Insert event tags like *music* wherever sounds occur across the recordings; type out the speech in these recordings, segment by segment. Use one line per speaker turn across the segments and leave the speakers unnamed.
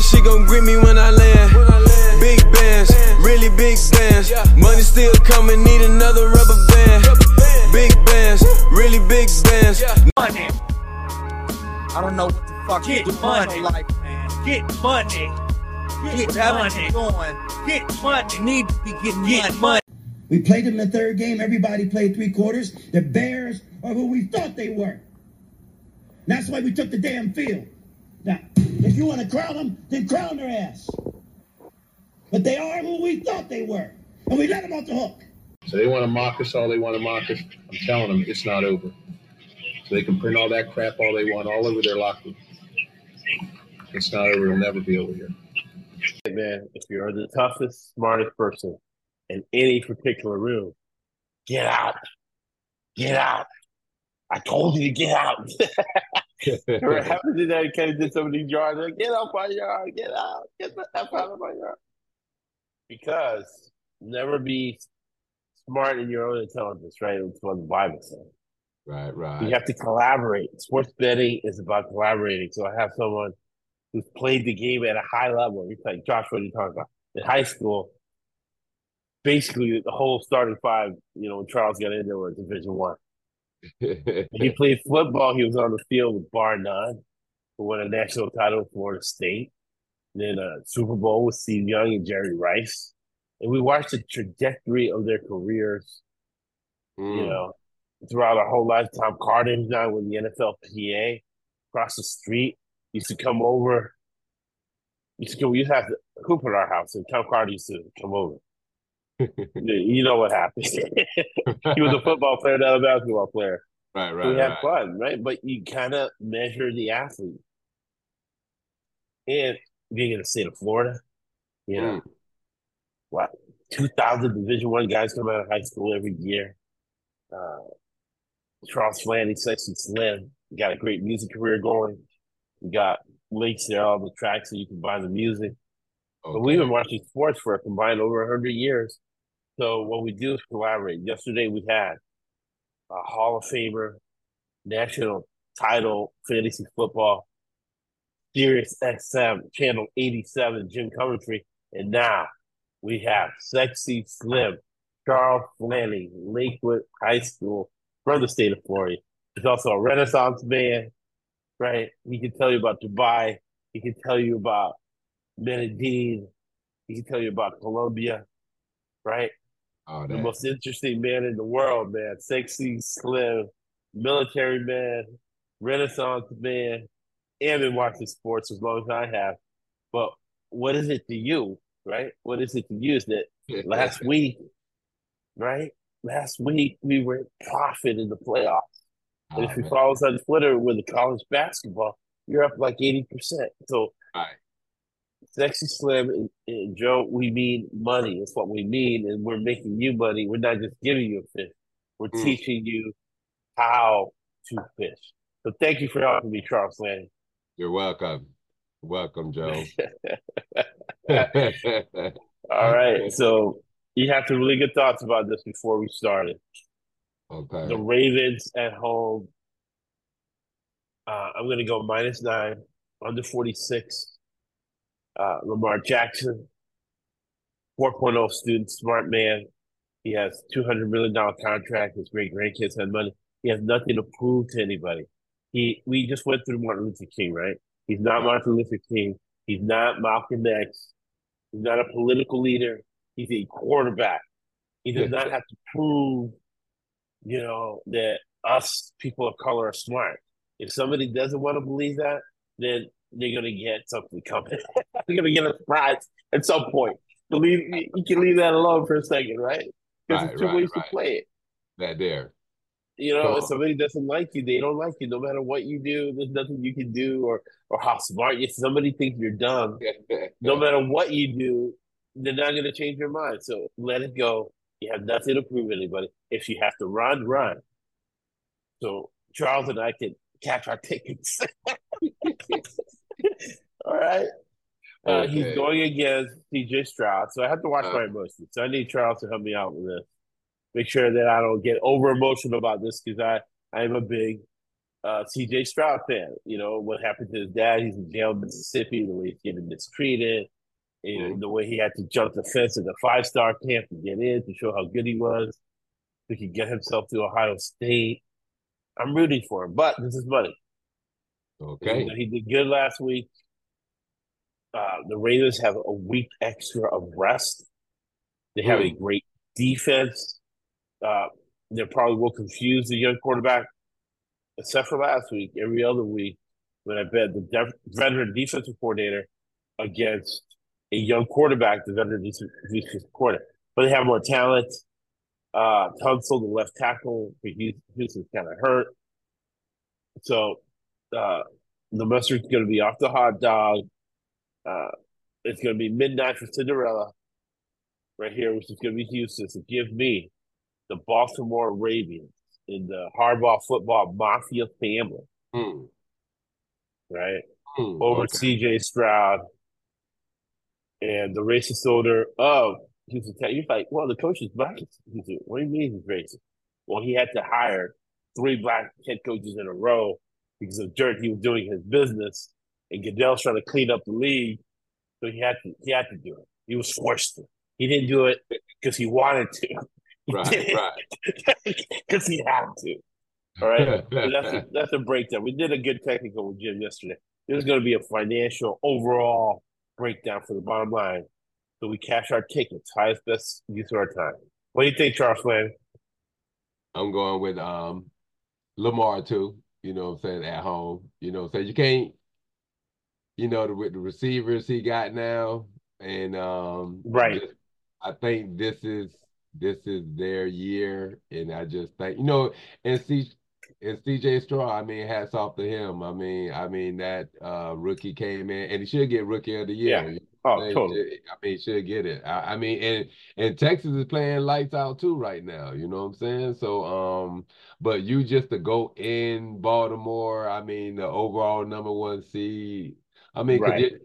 that shit gon' grip me when I land. Big bands, really big bands. Money still coming, need another rubber band. Big bands, really big bands.
money.
I don't know what the fuck
Get
you do
money.
in your life, man.
Get money. Get
Whatever
money.
you're
Get money.
you need to be getting
Get
money.
money.
We played them in the third game. Everybody played three quarters. The Bears are who we thought they were. That's why we took the damn field. Now, if you want to crown them, then crown their ass. But they are who we thought they were. And we let them off the hook.
So they want to mock us all they want to mock us. I'm telling them it's not over. So they can print all that crap all they want all over their locker room. It's not over. It'll never be over here.
man, if you're the toughest, smartest person in any particular room, get out. Get out. I told you to get out. *laughs* *laughs* Remember happened to that kind of did some of these yards. Like, get off my yard. Get out. Get the F out of my yard. Because never be smart in your own intelligence, right? It's what the Bible says.
Right, right.
You have to collaborate. Sports betting is about collaborating. So I have someone who's played the game at a high level. He's like Josh, what are you talking about? In high school, basically the whole starting five, you know, when Charles got in there were Division One. *laughs* He played football. He was on the field with Bar None, who won a national title with Florida State. Then a Super Bowl with Steve Young and Jerry Rice. And we watched the trajectory of their careers,
Mm.
you know, throughout our whole lifetime. Tom Carter's now with the NFLPA across the street. Used to come over. Used to come, we used to have to hoop at our house, and Tom Carter used to come over. You know what happened. *laughs* he was a football player, not a basketball player. *laughs*
right, right.
we
right,
had fun, right? But you kind of measure the athlete. And being in the state of Florida, you know,
Mm.
what, 2,000 Division One guys come out of high school every year. Uh, Charles Flanny, Sexy Slim, got a great music career going. You got links there all the tracks, so you can buy the music. But we've been watching sports for a combined over 100 years. So what we do is collaborate. Yesterday we had a Hall of Famer, national title fantasy football, Sirius XM, channel 87, Jim Coventry. And now we have Sexy Slim, Charles Flanning, Lakewood High School from the state of Florida. He's also a Renaissance man, right? He can tell you about Dubai. He can tell you about Medellin. He can tell you about Colombia, right?
Oh,
the most interesting man in the world, man. Sexy, slim, military man, Renaissance man, and been watching sports as long as I have. But what is it to you, right? What is it to you? Is that *laughs* last week, right? Last week we were profit in the playoffs. And
Oh,
if you
man.
follow us on Twitter with the college basketball, you're up like 80%. So
Right.
Sexy Slim and, Joe, we mean money. It's what we mean, and we're making you money. We're not just giving you a fish. We're
Mm.
teaching you how to fish. So thank you for helping me, Charles Flanning.
You're welcome. Welcome, Joe. *laughs* *laughs*
All right. So you have some really good thoughts about this before we started.
okay.
The Ravens at home. Uh, I'm going to go minus nine, under 46. Uh, Lamar Jackson, 4.0 student, smart man. He has $200 million contract. His great grandkids had money. He has nothing to prove to anybody. He We just went through Martin Luther King, right? He's not Martin Luther King. He's not Malcolm X. He's not a political leader. He's a quarterback. He does not have to prove, you know, that us people of color are smart. If somebody doesn't want to believe that, then they're gonna get something coming. *laughs* they're gonna get a surprise at some point. Believe you can leave that alone for a second, right? Because
Right,
there's two
right,
ways
right.
to play it.
that there.
You know, if somebody doesn't like you, they don't like you. No matter what you do, there's nothing you can do, or or how smart. If somebody thinks you're dumb, *laughs* no matter what you do, they're not going to change your mind. So let it go. You have nothing to prove to anybody. If you have to run, run. So Charles and I can catch our tickets. *laughs* *laughs* All right. Uh, He's going against CJ Stroud. So I have to watch
Uh.
my emotions. So I need Charles to help me out with this. Make sure that I don't get over emotional about this because I, I am a big uh, CJ Stroud fan. You know what happened to his dad? He's in jail in Mississippi. The way he's getting mistreated, and
Mhm.
the way he had to jump the fence at the five star camp to get in to show how good he was. He could get himself to Ohio State. I'm rooting for him, but this is money.
Okay.
He did good last week. Uh, the Ravens have a week extra of rest. They have a great defense. Uh, they probably will confuse the young quarterback, except for last week. Every other week, when I bet the def- veteran defensive coordinator against a young quarterback, the veteran defensive defensive coordinator. But they have more talent. Uh, Tunsil, the left tackle, for Houston, Houston's kind of hurt. So uh, the mustard's going to be off the hot dog. Uh, it's going to be midnight for Cinderella right here, which is going to be Houston. So give me the Baltimore Ravens in the Harbaugh football mafia family,
Hmm.
right?
Hmm.
Over
Okay.
CJ Stroud and the racist owner of Houston Tech. You're like, well, the coach is black. What do you mean he's racist? Well, he had to hire three black head coaches in a row because of dirt he was doing his business, and Goodell's trying to clean up the league, so he had to he had to do it. He was forced to. He didn't do it because he wanted to. He
Right, right. *laughs*
because he had to. All right, that's a, *laughs* that's a breakdown. We did a good technical with Jim yesterday. This is going to be a financial overall breakdown for the bottom line. So we cash our tickets, highest best use of our time. What do you think, Charles Flan?
I'm going with um Lamar too. You know what I'm saying at home. You know what you can't. You know the, with the receivers he got now, and um
Right.
just- I think this is this is their year, and I just think you know, and C and CJ Stroud. I mean, hats off to him. I mean, I mean that uh rookie came in, and he should get rookie of the year.
Yeah.
You
Oh,
They
totally.
should- I mean, should get it. I, I mean, and and Texans is playing lights out too right now. You know what I'm saying? So, um, but you just to go in Baltimore. I mean, the overall number one seed. I mean,
Right.
it-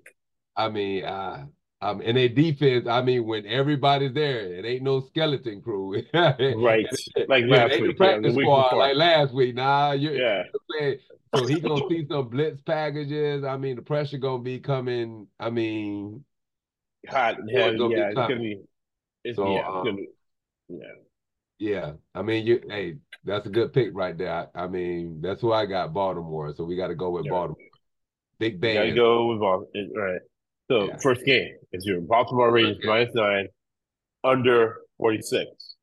I mean, uh, um, and their defense. I mean, when everybody's there, it ain't no skeleton crew. *laughs*
Right. Like
Yeah,
last week. Yeah, the
practice
week
squad
before.
like last week. Nah, you're,
Yeah.
saying- so he gonna see some blitz packages. I mean, the pressure gonna be coming. I mean,
Hot and
Yeah,
heavy. Yeah, it's gonna be. It's,
So,
yeah, it's
um,
gonna be. Yeah.
yeah. I mean, you. Hey, that's a good pick right there. I, I mean, that's who I got. Baltimore. So we got to go with
Yeah.
Baltimore. Big
Bang. gotta go with Bal- it- Right. So
Yeah.
first game is your Baltimore Ravens
Okay.
minus nine, under forty six.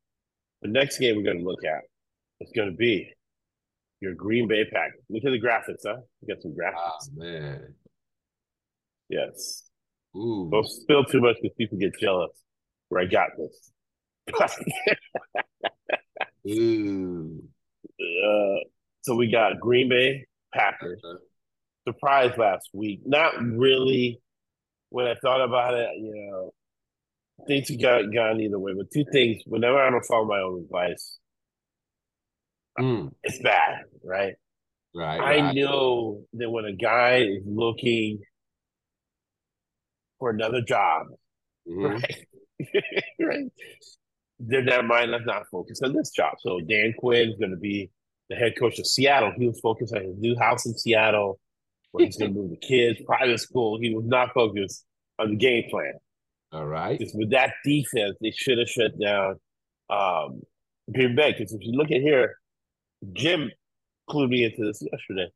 The next game we're gonna look at is gonna be your Green Bay Packers. Look at the graphics, huh? We got some graphics.
man.
Yes.
Ooh.
Don't spill too much because people get jealous. Where I got this. *laughs*
Ooh.
uh, so we got Green Bay Packers. Surprise last week. Not really. When I thought about it, you know, things have got gone either way. But two things: whenever I don't follow my own advice,
Mm,
it's bad, right?
right.
I
right.
know that when a guy is looking for another job,
Mhm.
right, *laughs* right, their their mind is not focused on this job. So Dan Quinn is going to be the head coach of Seattle. He was focused on his new house in Seattle, where he's going to move the kids, private school. He was not focused on the game plan.
All right.
Because with that defense, they should have shut down um, Green Bay. Because if you look at here, Jim clued me into this yesterday.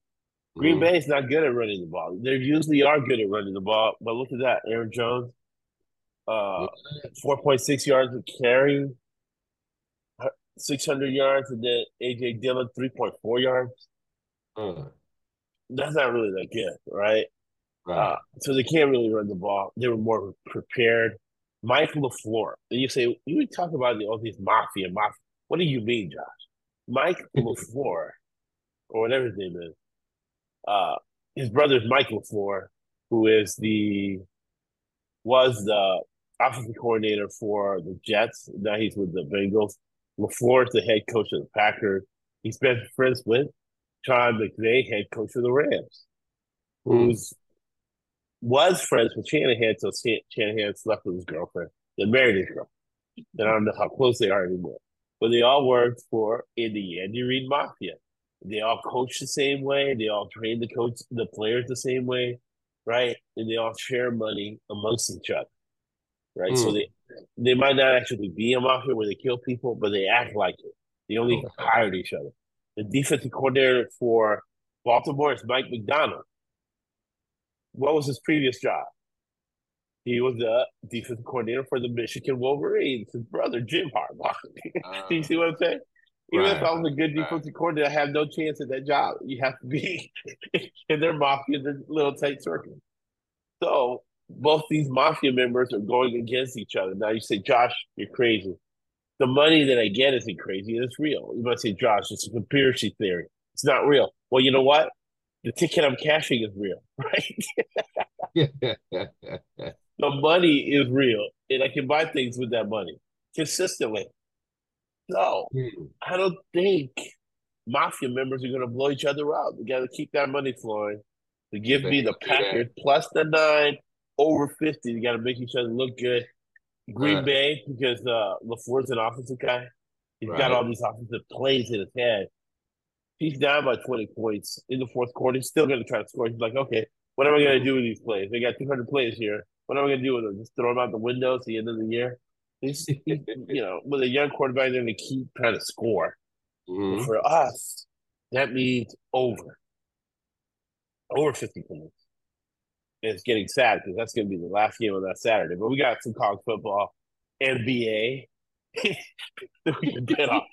Green
Mhm.
Bay is not good at running the ball. They usually are good at running the ball, but look at that, Aaron Jones, uh, four point six yards of carry, six hundred yards, and then AJ Dillon three point four yards.
Uh,
That's not really that good, right?
right.
Uh, so they can't really run the ball. They were more prepared. Mike LaFleur. And you say, you talk about the, all these mafia, mafia. What do you mean, Josh? Mike LaFleur, or whatever his name is, uh, his is Mike LaFleur, who is the, was the offensive coordinator for the Jets. Now he's with the Bengals. LaFleur is the head coach of the Packers. He's been friends with Sean McVay, head coach of the Rams who's was friends with Shanahan until Shan- Shanahan slept with his girlfriend, then married his girlfriend. Then I don't know how close they are anymore. But they all work for in the Andy Reid Mafia. They all coach the same way. They all train the coach, the players the same way, right? And they all share money amongst each other, right? So
Mm.
they they might not actually be a mafia where they kill people, but they act like it. They only
Okay.
hired each other. The defensive coordinator for Baltimore is Mike Macdonald. What was his previous job? He was the defensive coordinator for the Michigan Wolverines. His brother Jim Harbaugh.
Uh, *laughs*
Do you see what I'm saying? Even if I was a good
right.
defensive coordinator, I have no chance at that job. You have to be *laughs* in their mafia, their little tight circle. So both these mafia members are going against each other. Now you say, Josh, you're crazy. The money that I get isn't crazy, it's real. You might say, Josh, it's a conspiracy theory. It's not real. Well, you know what? The ticket I'm cashing is real, *laughs* right? The money is real, and I can buy things with that money consistently. So
Hmm.
I don't think mafia members are going to blow each other up. We got to keep that money flowing. To give me the. Packers plus the nine over fifty. You got to make each other look good. Green
Right.
Bay because uh, Lafleur's an offensive guy. He's
Right.
got all these offensive plays in his head. He's down by twenty points in the fourth quarter. He's still going to try to score. He's like, okay, what am I going to do with these plays? They got two hundred plays here. What am I going to do with them? Just throw them out the window at the end of the year. He's, *laughs* you know, with a young quarterback, they're going to keep trying to score.
Mhm.
For us, that means over. Over 50 points. And it's getting sad because that's going to be the last game on that Saturday. But we got some college football, NBA *laughs* that we can get off.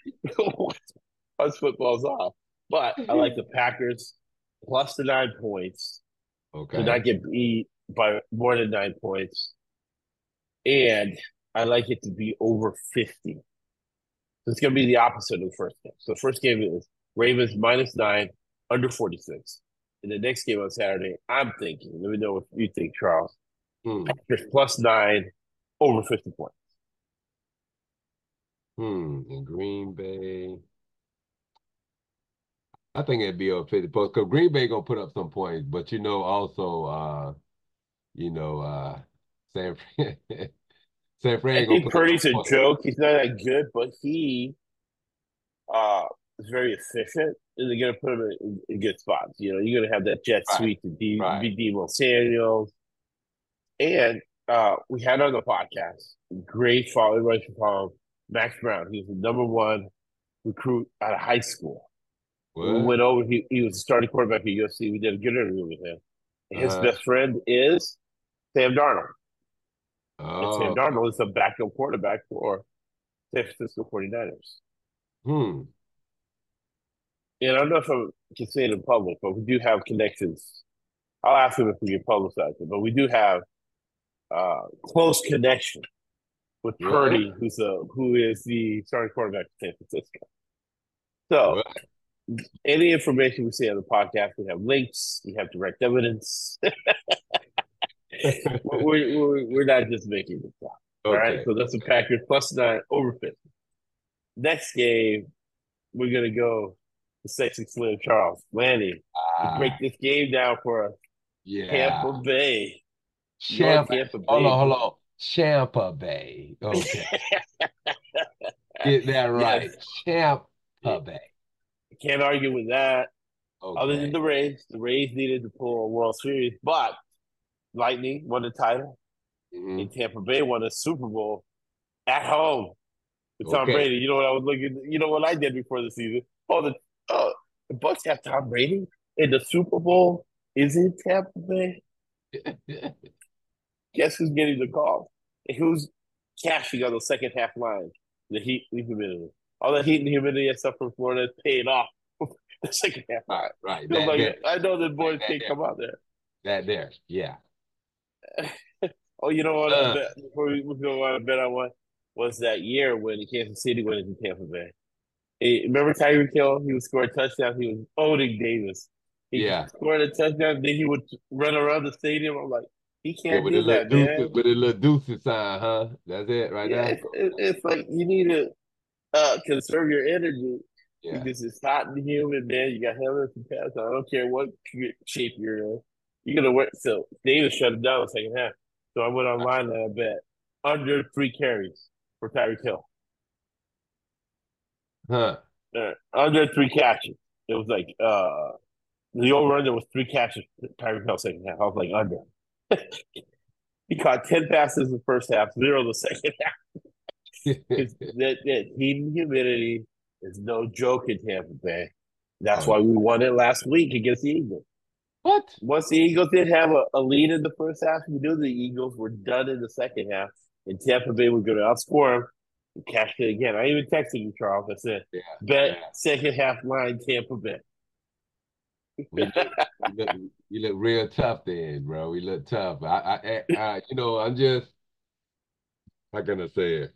Once football's off. But I like the Packers plus the nine points
Okay.
to not get beat by more than nine points. And I like it to be over 50. So it's going to be the opposite of the first game. So the first game is Ravens minus nine, under 46. In the next game on Saturday, I'm thinking, let me know what you think, Charles.
Hmm.
Packers plus nine, over 50 points.
Hmm. In Green Bay. I think it'd be over 50 points because Green Bay gonna put up some points, but you know, also uh, you know, uh San Fran *laughs* San Fran
I think Purdy's a joke. He's not that good, but he uh, is very efficient. And they're going to put him in, in good spots. You know, you're going to have that jet
Right,
sweep to D,
right.
be Deebo Samuels. And uh, we had on the podcast, great follow, follow him, Max Brown. He was the number one recruit out of high school. We went over, he, he was the starting quarterback at USC. We did a good interview with him. His
Uh-huh.
best friend is Sam Darnold. And Sam
Oh,
Darnold is a backup quarterback for San Francisco 49ers.
hmm.
And I don't know if I can say it in public, but we do have connections. I'll ask him if we can publicize it, but we do have uh, close connection with
Yeah.
Purdy, who's a who is the starting quarterback for San Francisco. So any information we say on the podcast, we have links, we have direct evidence. *laughs* we're, we're, we're not just making this up. All right.
okay.
So that's the Packers plus nine over 50. Next game, we're going to go to Sexy Slim Charles. Lanny,
Ah,
break this game down for us.
yeah.
Tampa Bay.
Champa.
Tampa Bay.
Hold on, hold on. Champa Bay. Okay. *laughs* Get that right. Champa Bay.
Can't argue with that. Other than the Rays, the Rays needed to pull a World Series, but Lightning won the title,
Mhm.
and Tampa Bay won a Super Bowl at home with Tom
Okay.
Brady. You know what I was looking? You know what I did before the season? Oh, the oh, the Bucs have Tom Brady, in the Super Bowl is in Tampa Bay. *laughs* Guess who's getting the call? And who's cashing on the second half line? The heat and the humidity. All that heat and humidity and stuff from Florida is paid off. *laughs* the second half.
Right, right. That,
like I know the boys
that
can't
there.
come out there.
that there. Yeah.
Oh, you know what?
Uh.
bet, before we go on, I bet I won was that year when Kansas City went into Tampa Bay. Hey, remember Tyreek Hill? He would score a touchdown. He was owning Davis. He
Yeah.
scored a touchdown. Then he would run around the stadium. I'm like, he can't
a
do that,
deuce,
man.
with a little deuce sign, huh? That's it right
Yeah,
there.
it's, it- it's like you need to uh, conserve your energy
Yeah.
because it's hot and humid, man. You got helmets and pads. I don't care what shape you're in. You're gonna wear. So Davis shut it down the second half. So I went online and I bet under three carries for Tyreek Hill.
Huh.
Uh, under three catches. it was like uh the over under was three catches. Tyreek Hill second half. I was like under. *laughs* he caught ten passes in the first half, zero the *laughs* second half. *laughs* that, that heat and humidity is no joke in Tampa Bay. That's why we won it last week against the Eagles.
What?
Once the Eagles did have a, a lead in the first half, we knew the Eagles were done in the second half, and Tampa Bay was going to outscore them. We cashed it again. I even texted you, Charles. I said,
Yeah,
bet
yeah.
second half line Tampa Bay.
You look, you look, you look real tough then, bro. We look tough. I, I, I, you know, I'm just, how can I say it?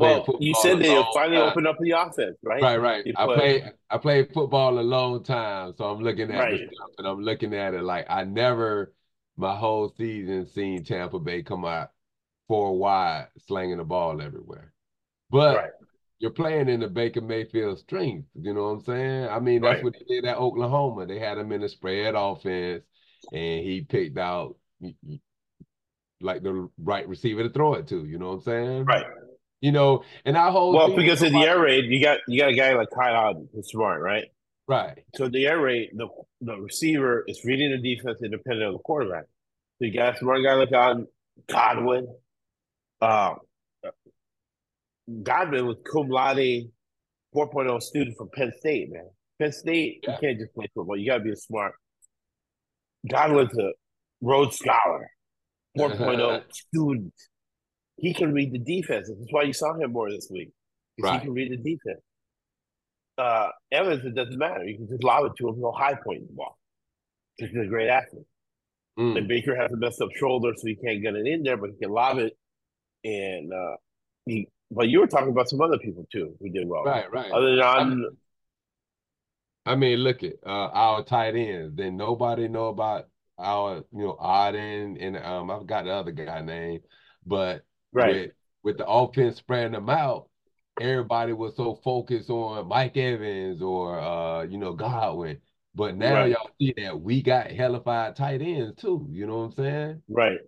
Well, you said they finally opened up the offense, right?
Right, right. I
play-
played I played football a long time, so I'm looking at
Right.
stuff and I'm looking at it like I never my whole season seen Tampa Bay come out four wide slinging the ball everywhere. But
Right.
you're playing in the Baker Mayfield strength, you know what I'm saying? I mean, that's
Right.
what they did at Oklahoma. They had him in a spread offense and he picked out like the right receiver to throw it to, you know what I'm saying?
Right.
You know, and our whole
Well, because of the air raid, you got you got a guy like Kyle who's smart, right?
right.
So the air raid, the the receiver is reading the defense independent of the quarterback. So you got a smart guy like Godwin. Godwin. Um, Godwin was cum laude 4.0 student from Penn State, man. Penn State,
Yeah.
you can't just play football. You got to be a smart. Godwin's a Rhodes Scholar, *laughs* 4.0 student. He can read the defense. That's why you saw him more this week.
Right.
He can read the defense. Uh, Evans, it doesn't matter. You can just lob it to him, no high point in the ball. He's a great athlete.
Mm.
And Baker has a messed up shoulder, so he can't get it in there, but he can lob it. And uh, he, but you were talking about some other people too who did well.
Right, right.
Other than
I'm- I mean, look at uh, our tight ends. Then nobody know about our, you know, Arden and um, I forgot the other guy name, but
right,
with with the offense spreading them out, everybody was so focused on Mike Evans or uh, you know, Godwin. But now
Right.
y'all see that we got hellified tight ends too. You know what I'm saying?
right.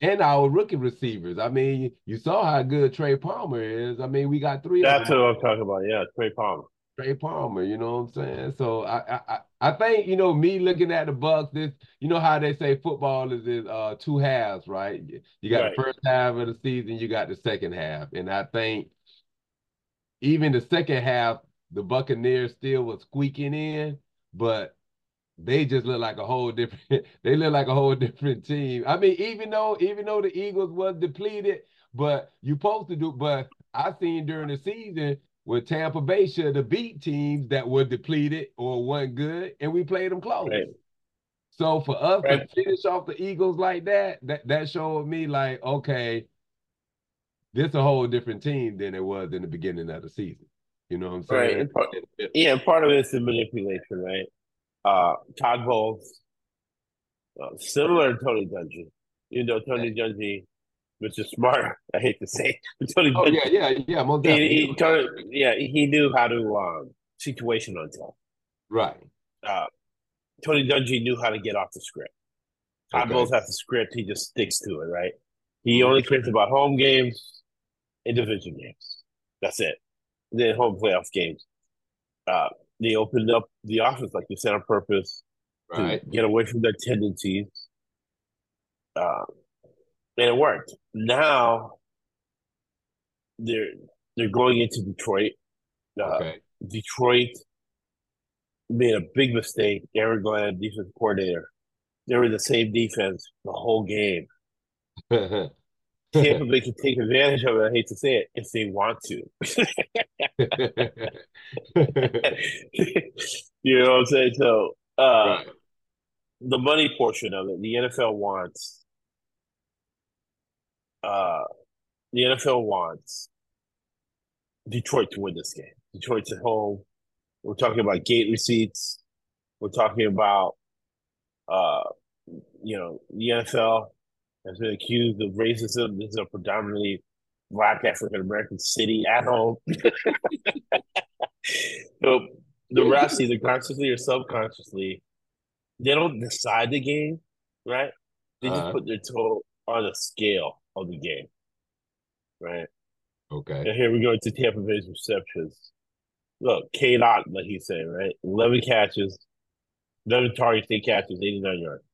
And our rookie receivers. I mean, you saw how good Trey Palmer is. I mean, we got three
That's what I'm talking about. Yeah, Trey Palmer.
Trey Palmer, you know what I'm saying? So I, I I- think, you know, me looking at the Bucs, this, you know how they say football is is uh two halves, right? You got
Right.
the first half of the season, you got the second half. And I think even the second half, the Buccaneers still was squeaking in, but they just look like a whole different *laughs* they look like a whole different team. I mean, even though even though the Eagles was depleted, but you supposed to do but I seen during the season where Tampa Bay should have beat teams that were depleted or weren't good, and we played them close.
Right.
So for us
Right.
to finish off the Eagles like that, that that showed me like, okay, this a whole different team than it was in the beginning of the season. You know what I'm saying?
And part- Yeah, part of it is the manipulation, right? Uh, Todd Bowles, uh, similar to Tony Dungy. You know, Tony Dungy, Mr. Smart, *laughs* I hate to say, it, *laughs* Tony
Oh yeah, yeah, yeah, most
he,
definitely.
he, Tony, yeah, he knew how to um, situational tell.
Right.
Uh, Tony Dungy knew how to get off the script.
Okay.
Bowles has the script; he just sticks to it, right? He only cares about home games and division games. That's it. Then home playoff games. Uh, they opened up the offense, like you said, on purpose
Right.
to get away from their tendencies. Uh, and it worked. Now they're they're going into Detroit. Uh,
Okay.
Detroit made a big mistake. Aaron Glenn, defense coordinator, they were the same defense the whole game. *laughs* Tampa Bay can take advantage of it. I hate to say it if they want to. *laughs* you know what I'm saying? So, uh,
right.
the money portion of it, the NFL wants. Uh, the NFL wants Detroit to win this game. Detroit's at home. We're talking about gate receipts. We're talking about, uh, you know, the NFL has been accused of racism. This is a predominantly black African American city at home. *laughs* so the refs, either consciously or subconsciously, they don't decide the game, right? They just
Uh-huh.
put their toe on the scale of the game, right?
Okay.
And here we go to Tampa Bay's receptions. look, K dot, like he said, right? Eleven catches, eleven targets, eight catches, eighty nine yards.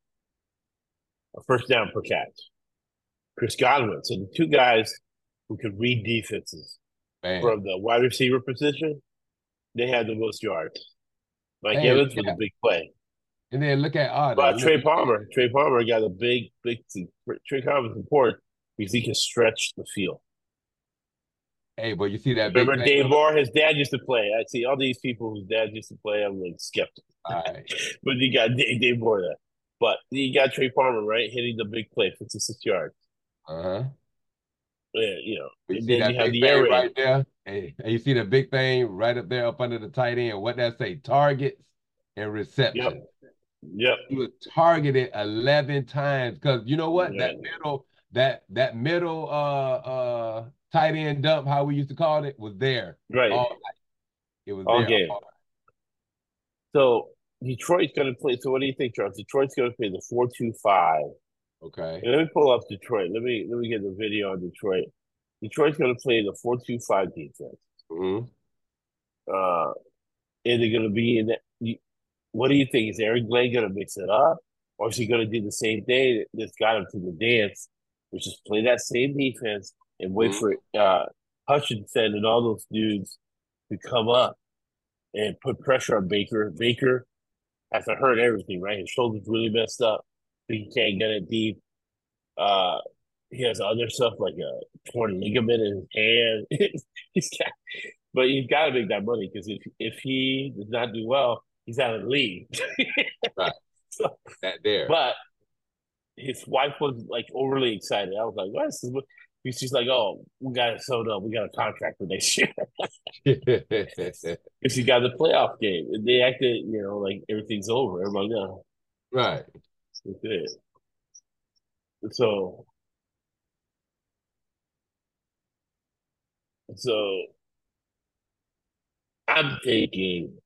A first down per catch. Chris Godwin. So the two guys who could read defenses
Man.
from the wide receiver position, they had the most yards. Mike
Hey,
Evans was
yeah.
a big play.
And then look at oh,
Otton.
But
Trey Palmer, Trey Palmer got a big, big. Trey Palmer's important because he can stretch the field.
Hey, but you see that big
Remember
thing?
Dave Moore? His dad used to play. I see all these people whose dad used to play. I'm like skeptical,
All right. *laughs*
but you got Dave, Dave Moore there. But you got Trey Palmer right hitting the big play, 56 yards.
Uh-huh.
Yeah, you know.
You see that
you have
big
the
thing
raid.
right there? Hey, and you see the big thing right up there up under the tight end. What that say? Targets and reception.
Yep.
He was targeted 11 times because you know what? That middle, that that middle uh uh tight end dump, how we used to call it, was there
Right.
all night. It was
All
there
game.
all
So Detroit's going to play. So what do you think, Charles? Detroit's going to play the four-two-five.
Okay.
And let me pull up Detroit. Let me let me get the video on Detroit. Detroit's going to play the four-two-five defense.
hmm
Uh, and they're going to be in that. you- What do you think? Is Aaron Glenn going to mix it up, or is he going to do the same thing that's got him to the dance, which is play that same defense and wait
Mhm.
for uh, Hutchinson and all those dudes to come up and put pressure on Baker. Baker has to hurt everything, right? His shoulder's really messed up. He can't get it deep. Uh, he has other stuff like a torn ligament in his hand. *laughs* he's got, but he's got to make that money because if if he does not do well, he's out of the league. *laughs*
Right.
So,
That there.
but his wife was like overly excited. I was like, "What?" This She's like, "Oh, we got it sewed up. We got a contract for next year." *laughs* Because he got the playoff game. They acted, you know, like everything's over. I'm like,
right.
it's it. So, so I'm thinking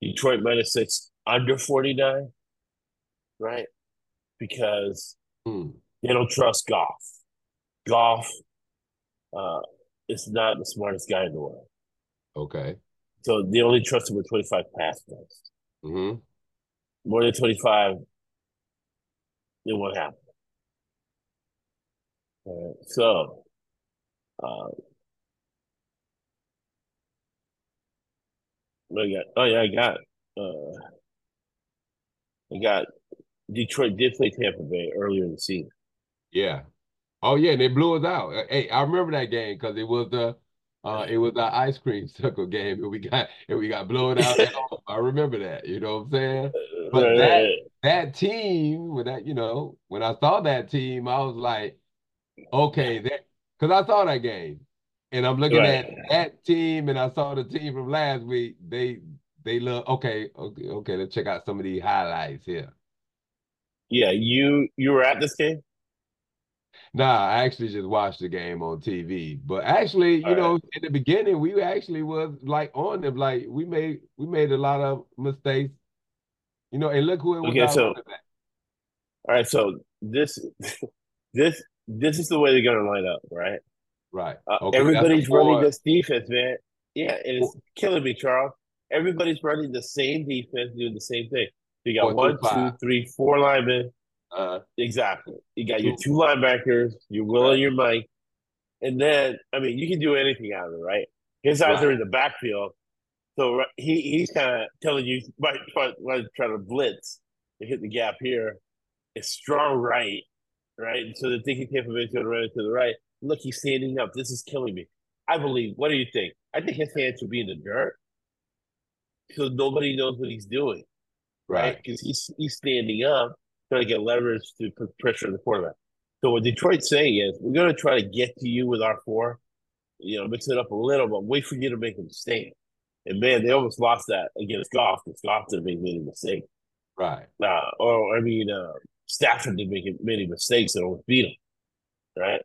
Detroit minus six under 49, right? Because
Hmm.
they don't trust Goff. Goff uh, is not the smartest guy in the world.
Okay.
So they only trust him with 25 pass plays.
hmm
More than 25, it won't happen. All right, so, uh, I got? Oh yeah, I got. Uh, I got. Detroit did play Tampa Bay earlier in the season.
Yeah. Oh yeah, and they blew us out. Hey, I remember that game because it was the uh it was the ice cream circle game and we got and we got blown out. I remember that, you know what I'm saying? *laughs* But
Right,
that-
right,
That team, when that, you know, when I saw that team, I was like, okay, that because I saw that game. And I'm looking
Right.
at that team and I saw the team from last week. They they look okay, okay, okay, let's check out some of these highlights here.
Yeah, you you were at this game.
Nah, I actually just watched the game on TV. But actually, you
All
know, in the beginning, we actually was like on them. Like we made we made a lot of mistakes. You know, and look who it was
Okay, so- All right, so this *laughs* this this is the way they're gonna line up, right?
Right.
Uh,
Okay, that's
everybody's running this defense, man. Yeah, and it's killing me, Charles. Everybody's running the same defense, doing the same thing. You got
Four,
one, two, three, linemen.
Uh,
Exactly. You got your
Two.
linebackers, your Will
Right.
and your Mike. And then, I mean, you can do anything out of it, right? His eyes are in the backfield. So right, he he's kind of telling you, might try, try to blitz to hit the gap here. It's strong right, right? So they're thinking Tampa going to run it to the right. Look, he's standing up. This is killing me. I believe. What do you think? I think his hands should be in the dirt. So nobody knows what he's doing right?
right.
Because he's he's standing up, trying to get leverage to put pressure on the quarterback. So what Detroit's saying is, we're going to try to get to you with our four, you know, mix it up a little, but wait for you to make a mistake. And man, they almost lost that against Goff because Goff didn't make many mistakes.
Right.
Uh, or I mean, uh, Stafford didn't make many mistakes and almost beat him, right?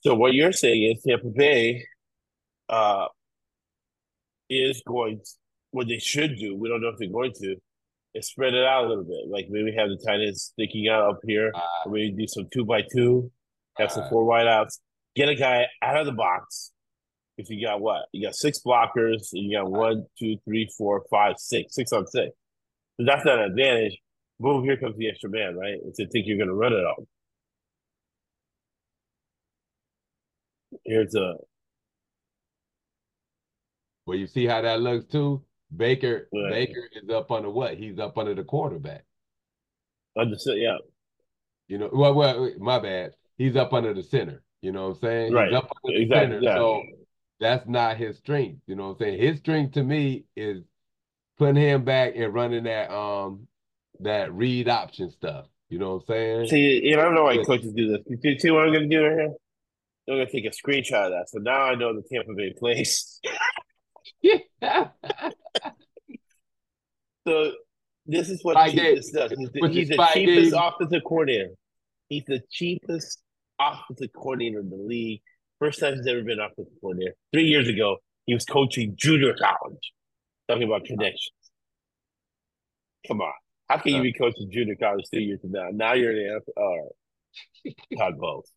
So what you're saying is Tampa Bay uh, is going what they should do. We don't know if they're going to is spread it out a little bit. Like maybe have the tight ends sticking out up here,
Uh,
or maybe do some two by two, have some
Right.
four wideouts, get a guy out of the box If you got what? You got six blockers, and you got one, two, three, four, five, six, six on six. So that's not an advantage. Boom, here comes the extra man, right? And to think you're going to run it all. Here's a
Well, you see how that looks too. Baker
Right.
Baker is up under what? He's up under the quarterback.
understood. Yeah,
You know, well, well, my bad. He's up under the center. You know what I'm saying?
Right.
He's up under the
Exactly,
center.
yeah.
So that's not his strength. You know what I'm saying? His strength to me is putting him back and running that um that read option stuff. You know what I'm saying?
See, know, I don't know why
Yeah.
coaches do this. You see- what I'm going to do right here? I'm going to take a screenshot of that. So now I know the Tampa Bay plays. *laughs* *laughs* *laughs* So this is what
Spike
does. He's the, he's the cheapest offensive coordinator. He's the cheapest offensive coordinator in the league. First time he's ever been offensive coordinator. Three years ago, he was coaching junior college. Talking about connections. Come on. How can you be coaching junior college three years from now? Now you're in the NFL. *laughs* Todd Bowles.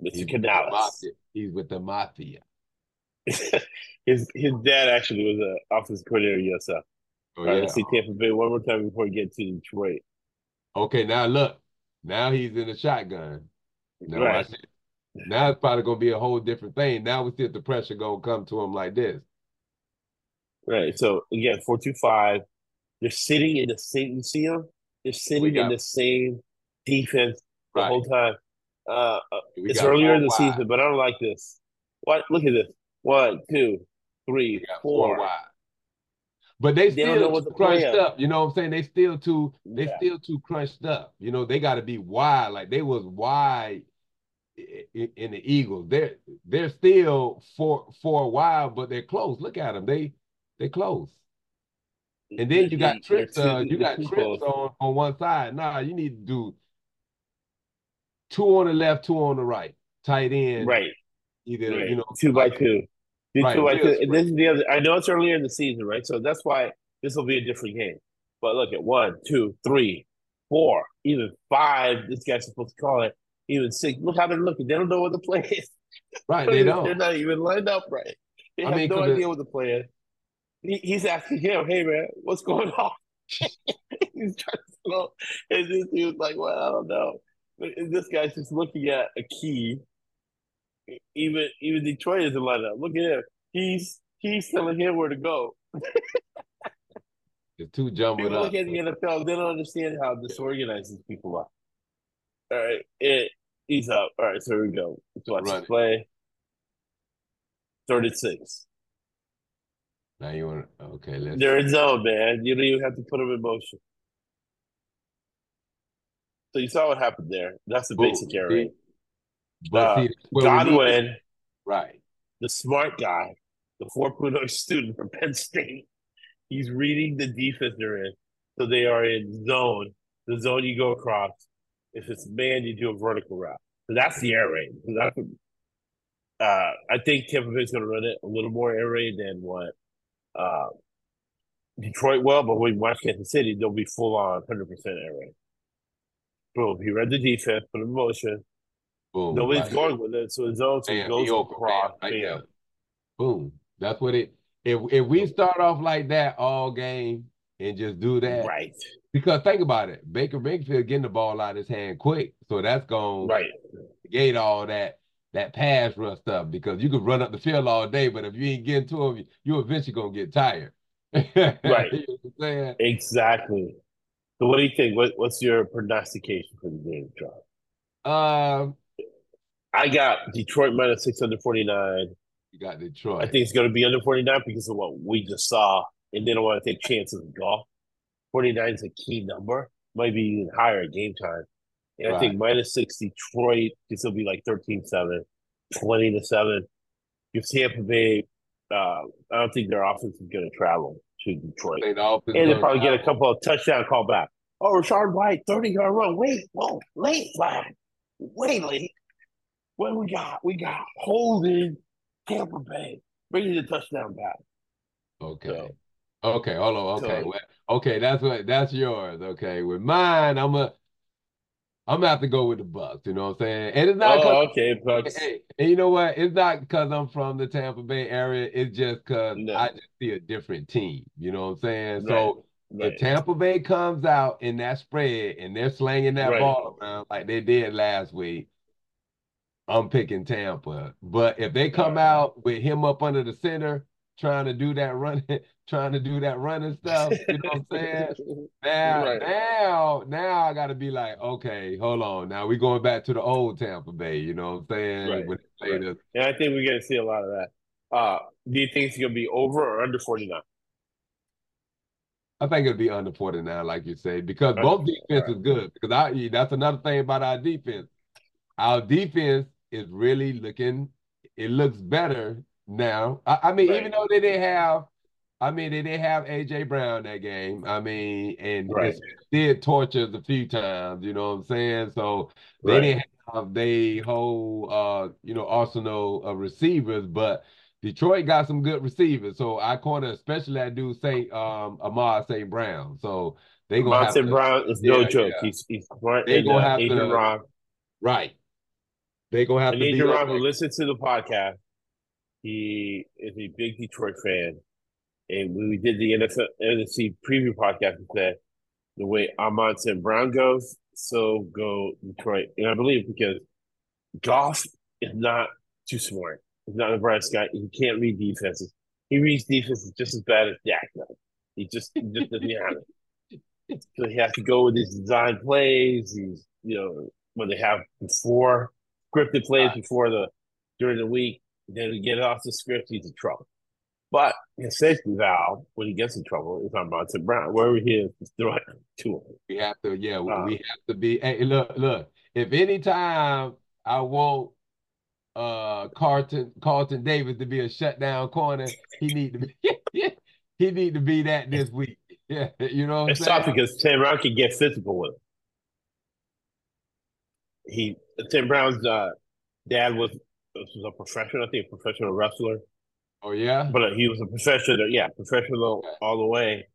Mr.
with the
Canales.
mafia. He's with the mafia. *laughs*
his his dad actually was an offensive coordinator at USF.
Oh,
right,
yeah.
let's see Tampa Bay one more time before we get to Detroit.
Okay, now look. Now he's in the shotgun. Now
Right.
Now it's probably gonna be a whole different thing. Now we see if the pressure gonna come to him like this.
Right. So again, four two five. They're sitting in the same. You see them? They're sitting in the same defense the
Right.
whole time. Uh, uh, it's
got
earlier in the
wide.
season, but I don't like this. What? Look at this. One, two, three, four.
Four. But they
They
still
what
too
to
crunched up. You know what I'm saying? They still too they
Yeah.
still too crunched up. You know, they got to be wide. Like they was wide in the Eagles. They're they're still for for a while, but they're close. Look at them. They they close. And then you got trips. Uh, you got trips on on one side. Nah, you need to do two on the left, two on the right. Tight end.
Right.
Either
right.
you know
two by two. Do
Right,
two by
real
two. And
spread.
this is the other. I know it's earlier in the season, right? So that's why this will be a different game. But look at one, two, three, four, even five. This guy's supposed to call it. Even six. Look how they're looking. They don't know what the play is. *laughs*
Right,
They're
they
not
don't.
even lined up right. They
I
have
mean,
no
'cause it-
idea what the play is. He, he's asking him, "Hey man, what's going *laughs* on?" *laughs* he's trying to know, and this dude's like, "Well, I don't know." But this guy's just looking at a key. Even even Detroit isn't lined up. Look at him. He's he's telling him where to go. *laughs*
It's too jumbled
People
up.
look at the NFL, they don't understand how disorganized these people are. All right, it, he's up. All right, so here we go. Let's watch
Run
this play. Third and six.
Now you want okay, let's
They're in zone, man. You don't even have to put them in motion. So you saw what happened there. That's the
Boom.
basic error.
See? But
Uh,
see, that's where we need
Godwin,
right.
the smart guy, the 4.0 student from Penn State, he's reading the defense they're in. So they are in zone. The zone you go across. If it's man, you do a vertical route. So that's the air raid. So that's, uh, I think Tampa Bay's going to run it a little more air raid than what uh, Detroit will. But when you watch Kansas City, they'll be full on 100% air raid. Boom. He read the defense, put it in motion.
Boom.
Nobody's
right.
going with it. So the zone so it
Bam,
goes
he
across.
bam, right
bam.
Boom. That's what it. If if we start off like that all game and just do that,
Right.
because think about it, Baker Mayfield getting the ball out of his hand quick, so that's going
Right.
to negate all that that pass rush stuff. Because you could run up the field all day, but if you ain't getting to him, you you eventually gonna get tired.
Right. *laughs*
you know?
Exactly. So, what do you think? What, what's your prognostication for the game, John?
Um,
I got Detroit minus 649.
you got Detroit.
I think it's going to be under 49 because of what we just saw. And they don't want to take chances in Goff. 49 is a key number, might be even higher at game time. And I think minus 6 Detroit, this will be like 13 7, 20 to 7. If Tampa Bay, uh, I don't think their offense is going to travel to Detroit.
I think the
And they'll probably get a couple of touchdown call back. Oh, Rachaad White, 30 yard run. Wait, whoa, late flag. Wait, late. What we got? We got holding Tampa Bay. Bringing the touchdown back.
Okay.
So-
Okay, hold on. Okay.
So-
well, okay, that's what that's yours. Okay. With mine, I'm a I'm gonna have to go with the Bucs. You know what I'm saying? And it's not.
Oh, okay, Bucs.
Hey, and you know what? It's not because I'm from the Tampa Bay area. It's just because
No.
I just see a different team. You know what I'm saying?
Right,
So
Right.
if Tampa Bay comes out in that spread and they're slanging that
Right.
ball around like they did last week, I'm picking Tampa. But if they come out with him up under the center, trying to do that running, *laughs* trying to do that running stuff, you know what I'm saying? *laughs* Now,
Right.
now, now I got to be like, okay, hold on. Now we going back to the old Tampa Bay. You know what I'm saying?
Right,
When
right. And I think we're going to see a lot of that. Uh, do you think it's going to be over or under 49?
I think it'll be under 49, like you say, because both defense is good. Because I that's another thing about our defense. Our defense is really looking, it looks better now. I, I mean, even though they didn't have, I mean, they didn't have AJ Brown that game. I mean, and
Right.
did torture a few times, you know what I'm saying? So they
Right.
didn't have they whole uh, you know, arsenal of receivers, but Detroit got some good receivers. So I corner especially that dude Saint um Amar St. Brown. So they gonna have to
Brown is no
Yeah,
joke.
yeah.
He's he's smart.
They
and,
gonna
uh,
have
Adrian
to-
Ron.
right. They gonna have
And
to be
Ron, who
there.
listens to the podcast, he is a big Detroit fan. And when we did the NFL, NFC preview podcast, he said, the way Amon St. Brown goes, so go Detroit. And I believe because Goff is not too smart. He's not a bright guy. He can't read defenses. He reads defenses just as bad as Dak does. He just, he just doesn't have it. So he has to go with his design plays. He's, you know, when they have before scripted plays before the during the week, then to get off the script, he's in trouble. But his safety valve, when he gets in trouble, is on Monson Brown. Wherever he is, just throw it to him.
We have to, yeah, we,
Uh,
we have to be. Hey, look, look. If any time I want uh Carlton Carlton Davis to be a shutdown corner, he need to be *laughs* he need to be that this week. *laughs* Yeah, you know what I'm
It's
saying?
tough because Tim Brown can get physical with him. He Tim Brown's uh, dad was was a professional, I think, a professional wrestler.
Oh yeah,
But uh, he was a professional, yeah, professional
Okay.
all the way.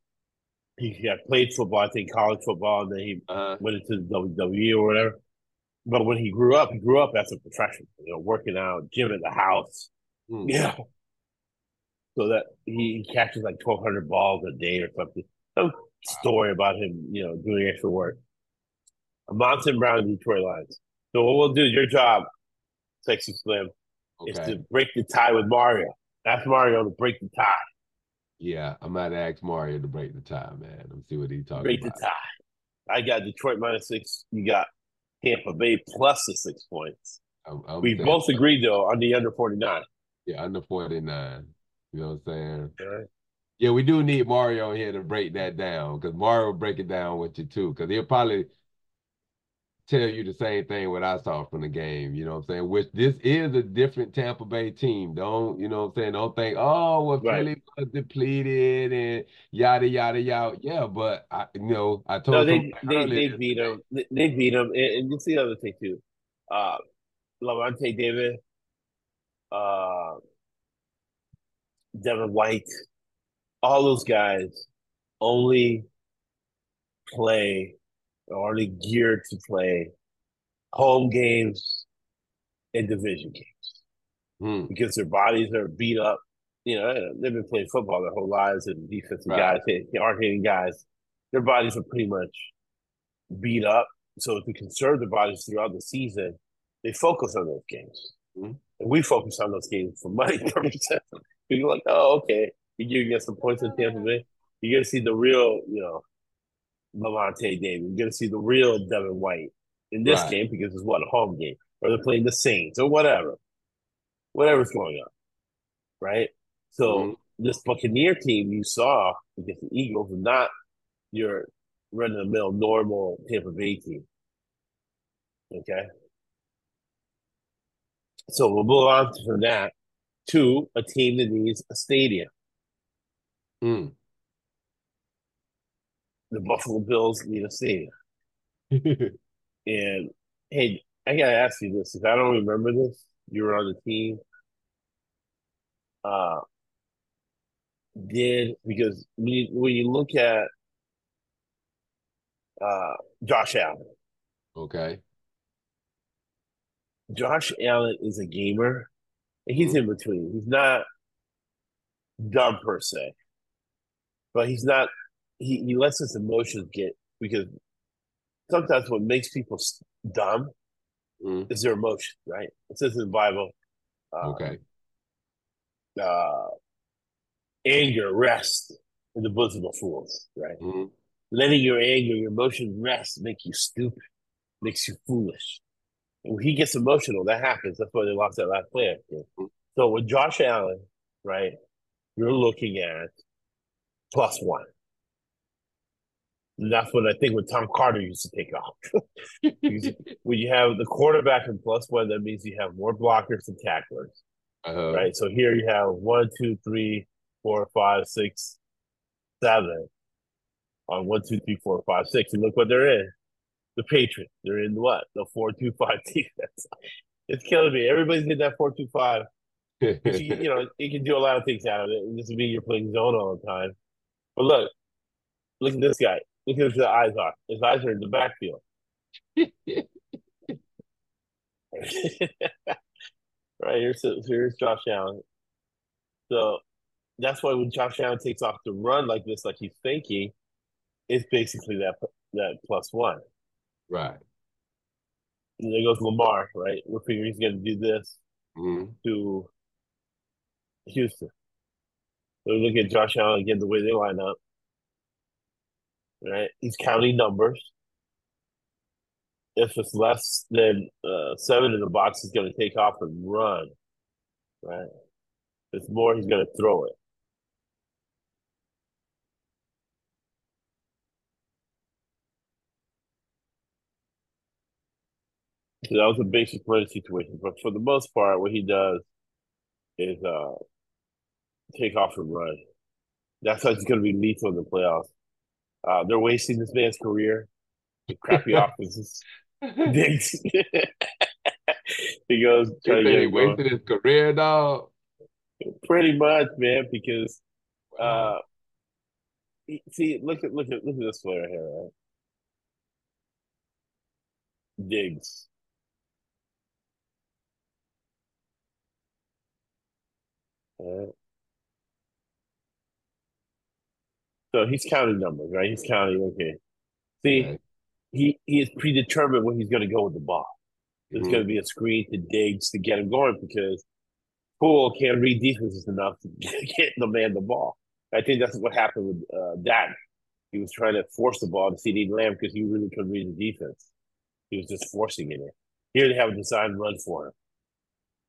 He got played football, I think college football, and then he
uh,
went into the WWE or whatever. But when he grew up, he grew up as a professional, you know, working out, gym at the house.
hmm.
Yeah. So that he, he catches like twelve hundred balls a day or something. Some story about him, you know, doing extra work. Monson Brown, Detroit Lions. So what we'll do, your job, Sexy Slim, is to break the tie with Mario. Ask Mario to break the tie.
Yeah, I'm about to ask Mario to break the tie, man. Let's see what he's talking about.
Break the tie. I got Detroit minus six. You got Tampa Bay plus the six points.
I'm, I'm
We both agreed though on the under forty nine.
Yeah, under 49. You know what I'm saying?
Right.
Yeah, we do need Mario here to break that down because Mario will break it down with you too. Because he'll probably tell you the same thing what I saw from the game. You know what I'm saying? Which this is a different Tampa Bay team. Don't you know what I'm saying? Don't think, oh, well,
Right.
Philly was depleted and yada yada yada. Yeah, but I, you know, I told
No, they they, they beat them. They, beat them. and, and see the other thing too. Uh, Lavonte David, uh, Devin White, all those guys only play only geared to play home games and division games
Hmm,
because their bodies are beat up. You know, they've been playing football their whole lives, and defensive
Right.
guys hit, aren't hitting guys. Their bodies are pretty much beat up. So to conserve their bodies throughout the season, they focus on those games.
Mhm.
And we focus on those games for money *laughs* purposes. You're like, oh, okay, you're gonna get some points in Tampa Bay. You're gonna see the real, you know, Lavonte David. You're gonna see the real Devin White in this
Right.
game because it's what a home game, or they're playing the Saints or whatever, whatever's going on, right? So
Mhm.
this Buccaneer team you saw against the Eagles is not your run of the mill normal Tampa Bay team. Okay. So we'll move on from that to a team that needs a stadium.
hmm.
The Buffalo Bills need a stadium. *laughs* And hey, I gotta ask you this. If I don't remember this, you were on the team. Uh did because when you, when you look at uh Josh Allen,
okay.
Josh Allen is a gamer, and he's in between. He's not dumb per se, but he's not. He he lets his emotions get because sometimes what makes people dumb
Mhm.
is their emotion, right? It says in the Bible, uh,
Okay.
uh, anger rests in the bosom of fools, right?
Mhm.
Letting your anger, your emotions rest, make you stupid, makes you foolish. And when he gets emotional, that happens. That's why they lost that last player. So with Josh Allen, right, you're looking at plus one. And that's what I think when Tom Carter used to take off. *laughs* When you have the quarterback in plus one, that means you have more blockers and tacklers.
Uh-huh.
right? So here you have one, two, three, four, five, six, seven. On one, two, three, four, five, six, and look what they're in. The Patriots. They're in what? The four, two, five *laughs* defense. It's killing me. Everybody's in that four, two, five. You, you *laughs* know, you can do a lot of things out of it. It doesn't mean you're playing zone all the time. But look, look at this guy. Look at his eyes are. His eyes are in the backfield. *laughs* right here's here's Josh Allen. So that's why when Josh Allen takes off to run like this, like he's thinking, it's basically that that plus one.
right.
And there goes Lamar, right? We're figuring he's going to do this
Mhm.
to Houston. So we look at Josh Allen again, the way they line up. Right, he's counting numbers. If it's less than uh, seven in the box, he's going to take off and run. Right, if it's more, he's going to throw it. So that was a basic running situation. But for the most part, what he does is uh take off and run. That's how he's going to be lethal in the playoffs. Uh, they're wasting this man's career. Crappy offenses. Diggs. he goes
They
trying to
say
get
he
it going.
wasted his career, dog.
Pretty much, man, because uh see, look at look at look at this player here, right? Diggs. Alright. So he's counting numbers, right? He's counting, okay. See,
Okay.
he he is predetermined when he's gonna go with the ball. There's
Mhm.
gonna be a screen to Diggs to get him going because Poole can't read defenses enough to *laughs* get the man the ball. I think that's what happened with uh, Dak. He was trying to force the ball to CeeDee Lamb because he really couldn't read the defense. He was just forcing it in. Here they have a designed run for him.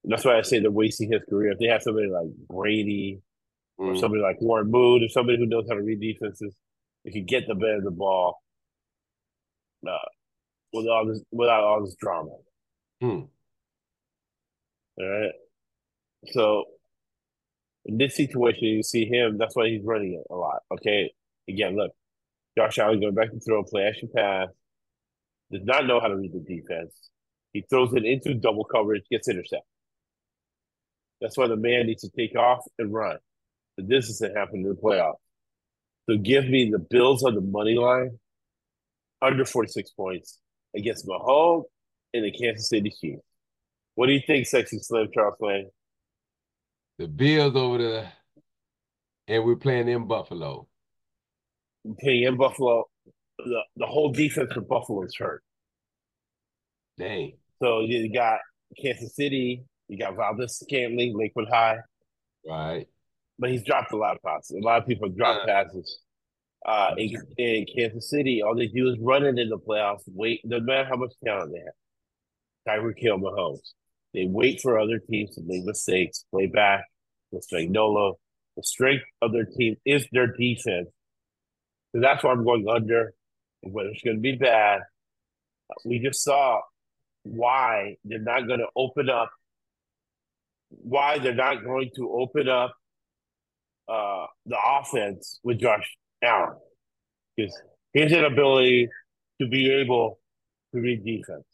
And that's why I say they're wasting his career. If they have somebody like Brady or
Mhm.
somebody like Warren Moon or somebody who knows how to read defenses, they can get the man the ball uh, without all this without all this drama.
Hmm.
All right. So in this situation, you see him. That's why he's running it a lot. Okay. Again, look, Josh Allen going back to throw, a play action pass. Does not know how to read the defense. He throws it into double coverage, gets intercepted. That's why the man needs to take off and run. But this isn't happening in the playoffs. So give me the Bills on the money line under 46 points against Mahomes and the Kansas City Chiefs. What do you think, Sexy Slim Charles Lane?
The Bills over there, and we're playing in Buffalo.
Okay, in Buffalo, the, the whole defense for Buffalo is hurt.
Dang.
So you got Kansas City, you got Valdes-Scantling, Lakewood High,
Right.
But he's dropped a lot of passes. A lot of people dropped passes. Uh, in, in Kansas City, all they do is run it in the playoffs. Wait, no matter how much talent they have. Tyreek Hill, Mahomes. They wait for other teams to make mistakes, play back with Spagnuolo. The strength of their team is their defense. So that's why I'm going under. Whether it's going to be bad, we just saw why they're not going to open up. Why they're not going to open up uh, the offense with Josh Allen because his inability to be able to read defense.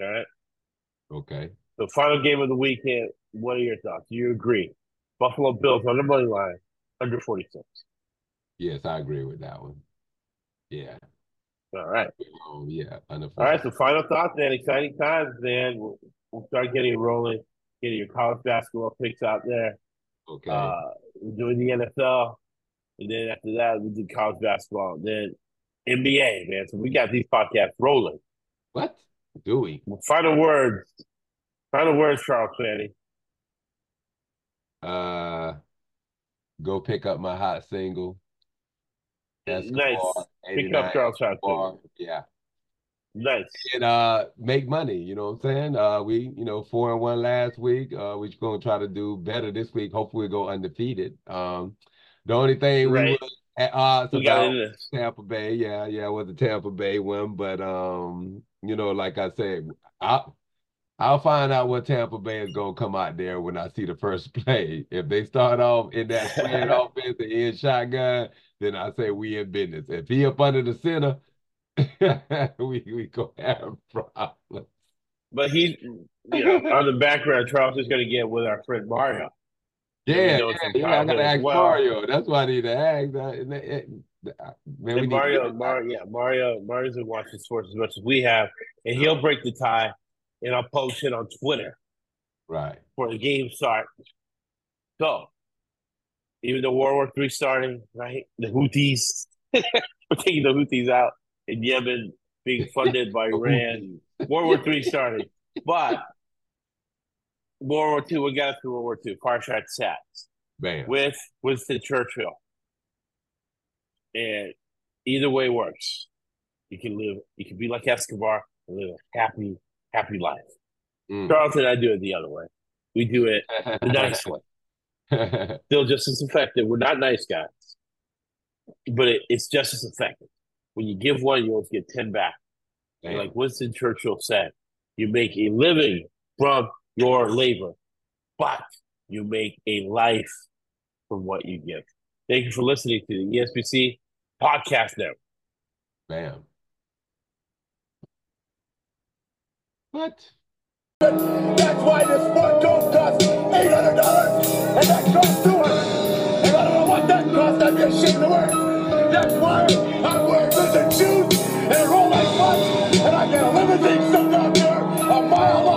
All right.
Okay.
The final game of the weekend. What are your thoughts? Do you agree? Buffalo Bills on the money line under 46.
Yes, I agree with that one. Yeah.
All right.
Oh yeah,
All right. So final thoughts, man. Exciting times, man. We'll, we'll start getting rolling, getting your college basketball picks out there.
Okay.
Uh, we're doing the NFL, and then after that, we do college basketball. Then NBA, man. So we got these podcasts rolling.
what do we?
Final words. Final words, Charles Flanning.
Uh, go pick up my hot single.
That's
Nice.
Pick up Charles
Flanning. Yeah.
Nice.
and uh make money you know what i'm saying uh we you know four and one last week uh we're gonna try to do better this week hopefully we go undefeated um the only thing we
Right.
were at odds
We
about tampa bay yeah yeah it was the tampa bay one but um you know like i said i'll I'll find out what Tampa Bay is gonna come out there when I see the first *laughs* play. If they start off in that *laughs* spread offense and in shotgun, then I say we in business. If he up under the center, *laughs* we we gonna have problems.
But he's, you know, on the background, Charles is going to get with our friend Mario.
Yeah, yeah, yeah. I gotta ask
well.
Mario. That's why I need to ask. Uh, and it- it- Man, we
And
need
Mario. Mario, yeah, Mario, Mario's been watching sports as much as we have, and he'll break the tie, and I'll post it on Twitter
Right.
for the game start. So, even though World War Three starting, right? The Houthis, *laughs* we're taking the Houthis out in Yemen, being *laughs* funded by Iran. World War Three started, but World War Two, we got through World War Two. Farshad Sats
Bam.
with Winston Churchill. And either way works. You can live, you can be like Escobar and live a happy, happy life.
Mm.
Charles and I do it the other way. We do it *laughs* the nice way. *laughs* Still just as effective. We're not nice guys, but it, it's just as effective. When you give one, you always get 10 back. And like Winston Churchill said, you make a living from your labor, but you make a life from what you give. Thank you for listening to the ESPC podcast now.
Bam. What?
That's why this one don't cost eight hundred dollars, and that costs two hundred. And I don't know what that costs. I'd be ashamed to wear. it. That's why I'm wearing this and